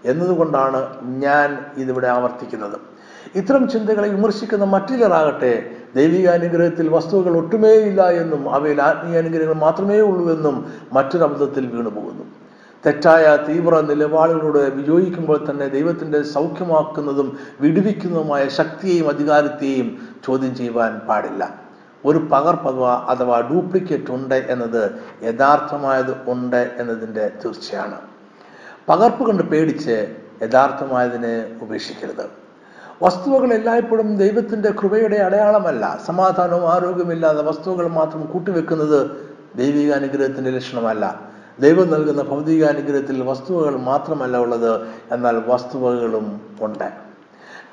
എന്നതുകൊണ്ടാണ് ഞാൻ ഇതിവിടെ ആവർത്തിക്കുന്നത്. ഇത്തരം ചിന്തകളെ വിമർശിക്കുന്ന മറ്റിലറാകട്ടെ ദൈവിക അനുഗ്രഹത്തിൽ വസ്തുക്കൾ ഒട്ടുമേ ഇല്ല എന്നും അവയിൽ ആത്മീയ അനുഗ്രഹങ്ങൾ മാത്രമേ ഉള്ളൂ എന്നും മറ്റൊരു അബദ്ധത്തിൽ വീണുപോകുന്നു തെറ്റായ തീവ്ര നിലപാടുകളോട് വിജയിക്കുമ്പോൾ തന്നെ ദൈവത്തിന്റെ സൗഖ്യമാക്കുന്നതും വിടുവിക്കുന്നതുമായ ശക്തിയെയും അധികാരത്തെയും ചോദ്യം ചെയ്യുവാൻ പാടില്ല. ഒരു പകർപ്പക അഥവാ ഡ്യൂപ്ലിക്കേറ്റ് ഉണ്ട് എന്നത് യഥാർത്ഥമായത് ഉണ്ട് എന്നതിന്റെ തീർച്ചയാണ്. പകർപ്പ് കണ്ട് പേടിച്ച് യഥാർത്ഥമായതിനെ ഉപേക്ഷിക്കരുത്. വസ്തുവകൾ എല്ലായ്പ്പോഴും ദൈവത്തിന്റെ കൃപയുടെ അടയാളമല്ല. സമാധാനവും ആരോഗ്യമില്ലാതെ വസ്തുവകൾ മാത്രം കൂട്ടിവെക്കുന്നത് ദൈവിക അനുഗ്രഹത്തിന്റെ ലക്ഷണമല്ല. ദൈവം നൽകുന്ന ഭൗതിക അനുഗ്രഹത്തിൽ വസ്തുവകൾ മാത്രമല്ല ഉള്ളത്. എന്നാൽ വസ്തുവകകളും ഉണ്ട്.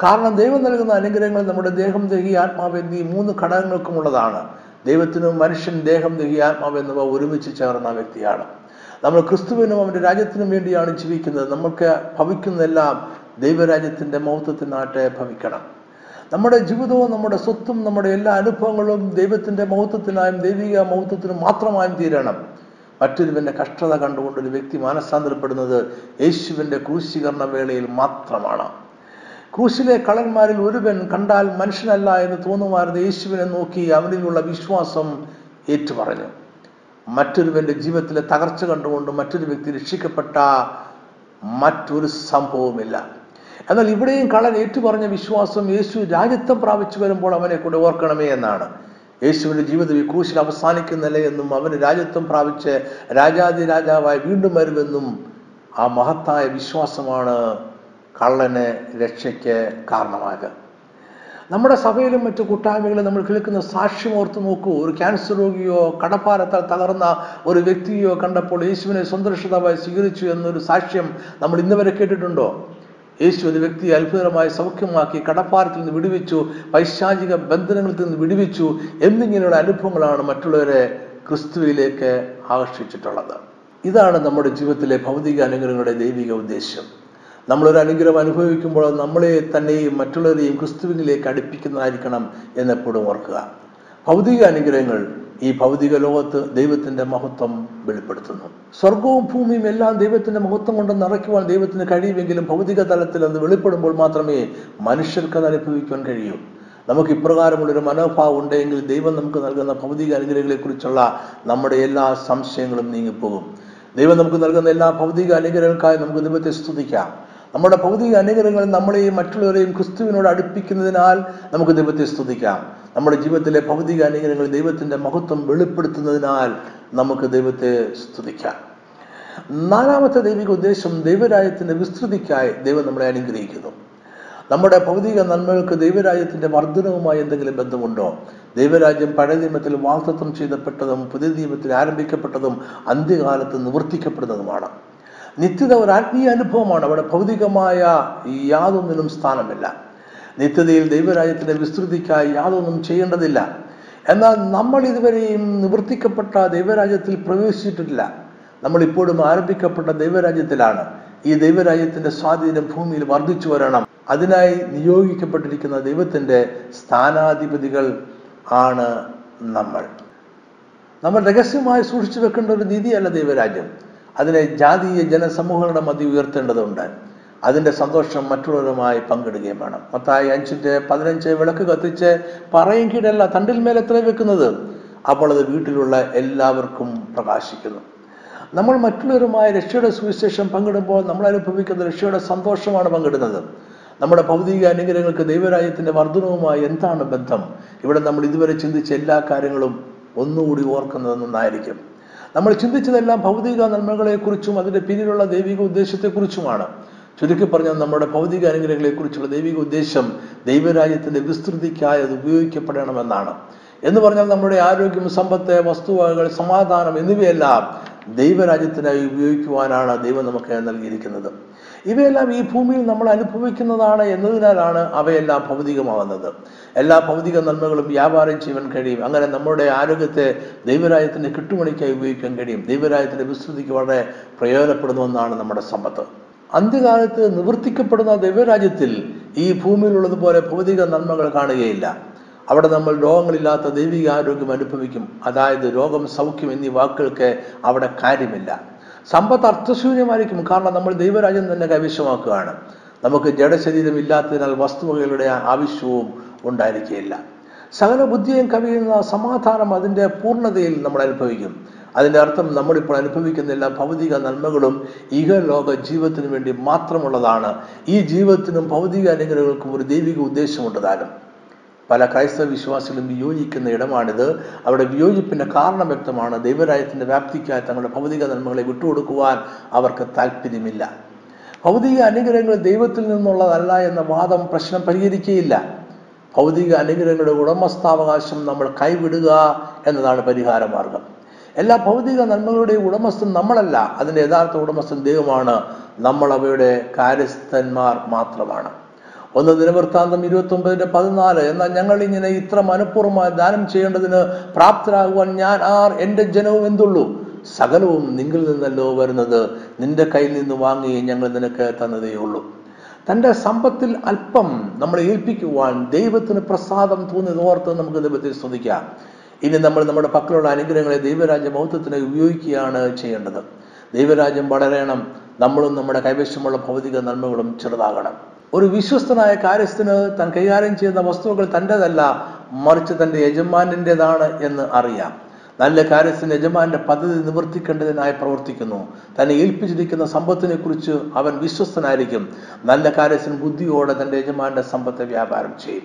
കാരണം ദൈവം നൽകുന്ന അനുഗ്രഹങ്ങൾ നമ്മുടെ ദേഹം ദേഹി ആത്മാവ് എന്നീ മൂന്ന് ഘടകങ്ങൾക്കുമുള്ളതാണ് ദൈവത്തിനും മനുഷ്യൻ ദേഹം ദേഹി ആത്മാവ് എന്നിവ ഒരുമിച്ച് ചേർന്ന വ്യക്തിയാണ്. നമ്മൾ ക്രിസ്തുവിനും അവന്റെ രാജ്യത്തിനും വേണ്ടിയാണ് ജീവിക്കുന്നത്. നമുക്ക് ഭവിക്കുന്നതെല്ലാം ദൈവരാജ്യത്തിന്റെ മൗത്വത്തിനാട്ടെ ഭവിക്കണം. നമ്മുടെ ജീവിതവും നമ്മുടെ സ്വത്തും നമ്മുടെ എല്ലാ അനുഭവങ്ങളും ദൈവത്തിന്റെ മഹത്വത്തിനായും ദൈവിക മഹത്വത്തിനും മാത്രമായും തീരണം. മറ്റൊരുവന്റെ കഷ്ടത കണ്ടുകൊണ്ട് ഒരു വ്യക്തി മാനസാന്തരപ്പെടുന്നത് യേശുവിന്റെ ക്രൂശീകരണ വേളയിൽ മാത്രമാണ്. ക്രൂശിലെ കളന്മാരിൽ ഒരുവൻ കണ്ടാൽ മനുഷ്യനല്ല എന്ന് തോന്നുമായിരുന്ന യേശുവിനെ നോക്കി അവനിലുള്ള വിശ്വാസം ഏറ്റുപറഞ്ഞു. മറ്റൊരുവന്റെ ജീവിതത്തിലെ തകർച്ച കണ്ടുകൊണ്ട് മറ്റൊരു വ്യക്തി രക്ഷിക്കപ്പെട്ട മറ്റൊരു സംഭവമില്ല എന്നാൽ ഇവിടെയും കളൻ ഏറ്റുപറഞ്ഞ വിശ്വാസം യേശു രാജ്യത്വം പ്രാപിച്ചു വരുമ്പോൾ അവനെ കൂടെ ഓർക്കണമേ എന്നാണ്. യേശുവിന്റെ ജീവിതം ഈ ക്രൂശിൽ അവസാനിക്കുന്നില്ല എന്നും അവന് രാജ്യത്വം പ്രാപിച്ച് രാജാതി രാജാവായി വീണ്ടും വരുമെന്നും ആ മഹത്തായ വിശ്വാസമാണ് കള്ളന് രക്ഷയ്ക്ക് കാരണമാകുക. നമ്മുടെ സഭയിലും മറ്റു കൂട്ടായ്മകളിലും നമ്മൾ കേൾക്കുന്ന സാക്ഷ്യം ഓർത്ത് നോക്കൂ. ഒരു ക്യാൻസർ രോഗിയോ കടപ്പാരത്താൽ തകർന്ന ഒരു വ്യക്തിയോ കണ്ടപ്പോൾ യേശുവിനെ സ്വന്തരക്ഷിതാവായി സ്വീകരിച്ചു എന്നൊരു സാക്ഷ്യം നമ്മൾ ഇന്ന് വരെ കേട്ടിട്ടുണ്ടോ? യേശു ഒരു വ്യക്തിയെ അത്ഭുതകരമായി സൗഖ്യമാക്കി കടപ്പാരത്തിൽ നിന്ന് വിടുവിച്ചു പൈശാചിക ബന്ധനങ്ങളിൽ നിന്ന് വിടുവിച്ചു എന്നിങ്ങനെയുള്ള അനുഭവങ്ങളാണ് മറ്റുള്ളവരെ ക്രിസ്തുവിലേക്ക് ആകർഷിച്ചിട്ടുള്ളത്. ഇതാണ് നമ്മുടെ ജീവിതത്തിലെ ഭൗതിക അനുഗ്രഹങ്ങളുടെ ദൈവിക ഉദ്ദേശ്യം. നമ്മളൊരു അനുഗ്രഹം അനുഭവിക്കുമ്പോൾ നമ്മളെ തന്നെയും മറ്റുള്ളവരെയും ക്രിസ്തുവിനിലേക്ക് അടുപ്പിക്കുന്നതായിരിക്കണം എന്നെപ്പോഴും ഓർക്കുക. ഭൗതിക അനുഗ്രഹങ്ങൾ ഈ ഭൗതിക ലോകത്ത് ദൈവത്തിന്റെ മഹത്വം വെളിപ്പെടുത്തുന്നു. സ്വർഗവും ഭൂമിയും എല്ലാം ദൈവത്തിന്റെ മഹത്വം കൊണ്ട് നിറയ്ക്കുവാൻ ദൈവത്തിന് കഴിയുമെങ്കിലും ഭൗതിക തലത്തിൽ അത് വെളിപ്പെടുമ്പോൾ മാത്രമേ മനുഷ്യർക്ക് അത് അനുഭവിക്കുവാൻ കഴിയൂ. നമുക്ക് ഇപ്രകാരമുള്ളൊരു മനോഭാവം ഉണ്ടെങ്കിൽ ദൈവം നമുക്ക് നൽകുന്ന ഭൗതിക അനുഗ്രഹങ്ങളെക്കുറിച്ചുള്ള നമ്മുടെ എല്ലാ സംശയങ്ങളും നീങ്ങിപ്പോകും. ദൈവം നമുക്ക് നൽകുന്ന എല്ലാ ഭൗതിക അനുഗ്രഹങ്ങൾക്കായി നമുക്ക് ദൈവത്തെ സ്തുതിക്കാം. നമ്മുടെ ഭൗതിക അനുഗ്രഹങ്ങൾ നമ്മളെയും മറ്റുള്ളവരെയും ക്രിസ്തുവിനോട് അടുപ്പിക്കുന്നതിനാൽ നമുക്ക് ദൈവത്തെ സ്തുതിക്കാം. നമ്മുടെ ജീവിതത്തിലെ ഭൗതിക അനുഗ്രഹങ്ങൾ ദൈവത്തിന്റെ മഹത്വം വെളിപ്പെടുത്തുന്നതിനാൽ നമുക്ക് ദൈവത്തെ സ്തുതിക്കാം. നാലാമത്തെ ദൈവിക ഉദ്ദേശം ദൈവരാജ്യത്തിന്റെ വിസ്തൃതിക്കായി ദൈവം നമ്മളെ അനുഗ്രഹിക്കുന്നു. നമ്മുടെ ഭൗതിക നന്മകൾക്ക് ദൈവരാജ്യത്തിന്റെ വർധനവുമായി എന്തെങ്കിലും ബന്ധമുണ്ടോ? ദൈവരാജ്യം പഴയ നിയമത്തിൽ വാക്തത്വം ചെയ്തപ്പെട്ടതും പുതിയ നിയമത്തിൽ ആരംഭിക്കപ്പെട്ടതും അന്ത്യകാലത്ത് നിവർത്തിക്കപ്പെടുന്നതുമാണ്. നിത്യത ഒരു ആത്മീയ അനുഭവമാണ്. അവിടെ ഭൗതികമായ യാതൊന്നിനും സ്ഥാനമില്ല. നിത്യതയിൽ ദൈവരാജ്യത്തിന്റെ വിസ്തൃതിക്കായി യാതൊന്നും ചെയ്യേണ്ടതില്ല. എന്നാൽ നമ്മൾ ഇതുവരെയും നിവർത്തിക്കപ്പെട്ട ദൈവരാജ്യത്തിൽ പ്രവേശിച്ചിട്ടില്ല. നമ്മൾ ഇപ്പോഴും ആരംഭിക്കപ്പെട്ട ദൈവരാജ്യത്തിലാണ് ഈ ദൈവരാജ്യത്തിന്റെ സ്വാധീനം ഭൂമിയിൽ വർദ്ധിച്ചു വരണം. അതിനായി നിയോഗിക്കപ്പെട്ടിരിക്കുന്ന ദൈവത്തിന്റെ സ്ഥാനാധിപതികൾ ആണ് നമ്മൾ. നമ്മൾ രഹസ്യമായി സൂക്ഷിച്ചു വെക്കേണ്ട ഒരു നീതിയല്ല ദൈവരാജ്യം. അതിനെ ജാതീയ ജനസമൂഹങ്ങളുടെ മതി ഉയർത്തേണ്ടതുണ്ട്. അതിന്റെ സന്തോഷം മറ്റുള്ളവരുമായി പങ്കിടുകയും വേണം. മത്തായി അഞ്ചിന്റെ പതിനഞ്ച് വിളക്ക് കത്തിച്ച് പറയും കീഴല്ല തണ്ടിൽ മേലെ എത്ര വെക്കുന്നത്? അപ്പോൾ അത് വീട്ടിലുള്ള എല്ലാവർക്കും പ്രകാശിക്കുന്നു. നമ്മൾ മറ്റുള്ളവരുമായി രക്ഷയുടെ സുവിശേഷം പങ്കിടുമ്പോൾ നമ്മൾ അനുഭവിക്കുന്ന രക്ഷയുടെ സന്തോഷമാണ് പങ്കിടുന്നത്. നമ്മുടെ ഭൗതിക അനുഗ്രഹങ്ങൾക്ക് ദൈവരാജ്യത്തിന്റെ വർധനവുമായി എന്താണ് ബന്ധം? ഇവിടെ നമ്മൾ ഇതുവരെ ചിന്തിച്ച എല്ലാ കാര്യങ്ങളും ഒന്നുകൂടി ഓർക്കുന്നത് നന്നായിരിക്കും നമ്മൾ ചിന്തിച്ചതെല്ലാം ഭൗതിക നന്മകളെക്കുറിച്ചും അതിന്റെ പിന്നിലുള്ള ദൈവിക ഉദ്ദേശത്തെക്കുറിച്ചുമാണ്. ചുരുക്കി പറഞ്ഞാൽ നമ്മുടെ ഭൗതിക അനുഗ്രഹങ്ങളെക്കുറിച്ചുള്ള ദൈവിക ഉദ്ദേശം ദൈവരാജ്യത്തിന്റെ വിസ്തൃതിക്കായി അത് ഉപയോഗിക്കപ്പെടണമെന്നാണ്. എന്ന് പറഞ്ഞാൽ നമ്മുടെ ആരോഗ്യം സമ്പത്ത് വസ്തുവകകൾ സമാധാനം എന്നിവയെല്ലാം ദൈവരാജ്യത്തിനായി ഉപയോഗിക്കുവാനാണ് ദൈവം നമുക്ക് നൽകിയിരിക്കുന്നത്. ഇവയെല്ലാം ഈ ഭൂമിയിൽ നമ്മൾ അനുഭവിക്കുന്നതാണ് എന്നതിനാലാണ് അവയെല്ലാം ഭൗതികമാവുന്നത് എല്ലാ ഭൗതിക നന്മകളും വ്യാപാരം ചെയ്യാൻ കഴിയും. അങ്ങനെ നമ്മുടെ ആരോഗ്യത്തെ ദൈവരാജ്യത്തിന്റെ കിട്ടുമണിക്കായി ഉപയോഗിക്കാൻ കഴിയും. ദൈവരാജ്യത്തിന്റെ വിസ്തൃതിക്ക് വളരെ പ്രയോജനപ്പെടുന്നുവെന്നാണ് നമ്മുടെ സമ്പത്ത്. അന്ത്യകാലത്ത് നിവർത്തിക്കപ്പെടുന്ന ദൈവരാജ്യത്തിൽ ഈ ഭൂമിയിലുള്ളതുപോലെ ഭൗതിക നന്മകൾ കാണുകയില്ല. അവിടെ നമ്മൾ രോഗങ്ങളില്ലാത്ത ദൈവിക ആരോഗ്യം അനുഭവിക്കും. അതായത് രോഗം സൗഖ്യം എന്നീ വാക്കുകൾക്ക് അവിടെ കാര്യമില്ല. സമ്പത്ത് അർത്ഥശൂന്യമായിരിക്കും. കാരണം നമ്മൾ ദൈവരാജ്യം തന്നെ കൈവശമാക്കുകയാണ്. നമുക്ക് ജഡശരീരം ഇല്ലാത്തതിനാൽ വസ്തുവകകളുടെ ആവശ്യവും ഉണ്ടായിരിക്കുകയില്ല സകല ബുദ്ധിയും കവിയുന്ന സമാധാനം അതിന്റെ പൂർണതയിൽ നമ്മൾ അനുഭവിക്കും. അതിന്റെ അർത്ഥം നമ്മളിപ്പോൾ അനുഭവിക്കുന്ന എല്ലാ ഭൗതിക നന്മകളും ഇഹലോക ജീവിതത്തിന് വേണ്ടി മാത്രമുള്ളതാണ്. ഈ ജീവിതത്തിനും ഭൗതിക അനുഗ്രഹങ്ങൾക്കും ഒരു ദൈവിക ഉദ്ദേശമുണ്ട് പല ക്രൈസ്തവ വിശ്വാസികളും വിയോജിക്കുന്ന ഇടമാണിത്. അവരുടെ വിയോജിപ്പിന്റെ കാരണം വ്യക്തമാണ്. ദൈവരാജ്യത്തിന്റെ വ്യാപ്തിക്കായി തങ്ങളുടെ ഭൗതിക നന്മകളെ വിട്ടുകൊടുക്കുവാൻ അവർക്ക് താല്പര്യമില്ല ഭൗതിക അനുഗ്രഹങ്ങൾ ദൈവത്തിൽ നിന്നുള്ളതല്ല എന്ന വാദം പ്രശ്നം പരിഹരിക്കുകയില്ല. ഭൗതിക അനുഗ്രഹങ്ങളുടെ ഉടമസ്ഥാവകാശം നമ്മൾ കൈവിടുക എന്നതാണ് പരിഹാര മാർഗം എല്ലാ ഭൗതിക നന്മകളുടെയും ഉടമസ്ഥൻ നമ്മളല്ല. അതിന്റെ യഥാർത്ഥ ഉടമസ്ഥൻ ദൈവമാണ്. നമ്മൾ അവയുടെ കാര്യസ്ഥന്മാർ മാത്രമാണ്. ഒന്ന് ദിനവൃത്താന്തം ഇരുപത്തി ഒമ്പതിന്റെ പതിനാല്. എന്നാൽ ഞങ്ങൾ ഇങ്ങനെ ഇത്ര മനഃപൂർവമായി ദാനം ചെയ്യേണ്ടതിന് പ്രാപ്തരാകുവാൻ ഞാൻ ആർ എന്റെ ജനവും എന്തുള്ളൂ? സകലവും നിങ്ങളിൽ നിന്നല്ലോ വരുന്നത്. നിന്റെ കയ്യിൽ നിന്ന് വാങ്ങി ഞങ്ങൾ നിനക്ക് തന്നതേ ഉള്ളൂ. തന്റെ സമ്പത്തിൽ അല്പം നമ്മളെ ഏൽപ്പിക്കുവാൻ ദൈവത്തിന് പ്രസാദം തോന്നിയത് ഓർത്ത് നമുക്ക് ദൈവത്തെ സ്തുതിക്കാം. ഇനി നമ്മൾ നമ്മുടെ പക്കലുള്ള അനുഗ്രഹങ്ങളെ ദൈവരാജ്യ മഹത്വത്തിന് ഉപയോഗിക്കുകയാണ് ചെയ്യേണ്ടത്. ദൈവരാജ്യം വളരണം. നമ്മളും നമ്മുടെ കൈവശമുള്ള ഭൗതിക നന്മകളും ചെറുതാകണം. ഒരു വിശ്വസ്തനായ കാര്യസ്ഥന് താൻ കൈകാര്യം ചെയ്യുന്ന വസ്തുക്കൾ തന്റെതല്ല മറിച്ച് തന്റെ യജമാനിന്റെതാണ് എന്ന് അറിയാം. നല്ല കാര്യസ്ഥന് യജമാന്റെ പദ്ധതി നിവർത്തിക്കേണ്ടതിനായി പ്രവർത്തിക്കുന്നു. തന്നെ ഏൽപ്പിച്ചിരിക്കുന്ന സമ്പത്തിനെ കുറിച്ച് അവൻ വിശ്വസ്തനായിരിക്കും. നല്ല കാര്യസ്ഥൻ ബുദ്ധിയോടെ തന്റെ യജമാന്റെ സമ്പത്തെ വ്യാപാരം ചെയ്യും.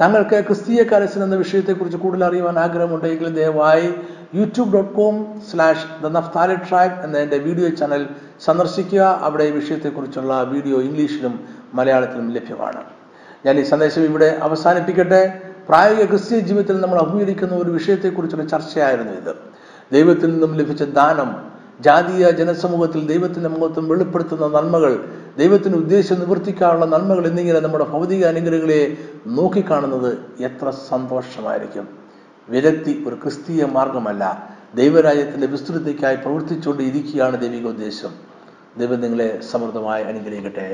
താങ്കൾക്ക് ക്രിസ്തീയ കാര്യസ്ഥൻ എന്ന വിഷയത്തെക്കുറിച്ച് കൂടുതൽ അറിയുവാൻ ആഗ്രഹമുണ്ടെങ്കിൽ ദയവായി YouTube dot com slash the Naphtali track എന്ന എന്റെ വീഡിയോ ചാനൽ സന്ദർശിക്കുക. അവിടെ ഈ വിഷയത്തെക്കുറിച്ചുള്ള വീഡിയോ ഇംഗ്ലീഷിലും മലയാളത്തിലും ലഭ്യമാണ്. ഞാൻ ഈ സന്ദേശം ഇവിടെ അവസാനിപ്പിക്കട്ടെ. പ്രായോഗിക ക്രിസ്ത്യൻ ജീവിതത്തിൽ നമ്മൾ അഭിമുഖീകരിക്കുന്ന ഒരു വിഷയത്തെക്കുറിച്ചുള്ള ചർച്ചയായിരുന്നു ഇത്. ദൈവത്തിൽ നിന്നും ലഭിച്ച ദാനം ജാതീയ ജനസമൂഹത്തിൽ ദൈവത്തിന്റെ മുഖത്തും വെളിപ്പെടുത്തുന്ന നന്മകൾ ദൈവത്തിന് ഉദ്ദേശം നിവർത്തിക്കാനുള്ള നന്മകൾ എന്നിങ്ങനെ നമ്മുടെ ഭൗതിക അനുഗ്രഹങ്ങളെ നോക്കിക്കാണുന്നത് എത്ര സന്തോഷമായിരിക്കും. വിരക്തി ഒരു ക്രിസ്തീയ മാർഗമല്ല ദൈവരാജ്യത്തിന്റെ വിസ്തൃതിക്കായി പ്രവർത്തിച്ചുകൊണ്ട് ഇരിക്കുകയാണ് ദൈവിക ഉദ്ദേശം. ദൈവം നിങ്ങളെ സമൃദ്ധമായി അനുഗ്രഹിക്കട്ടെ.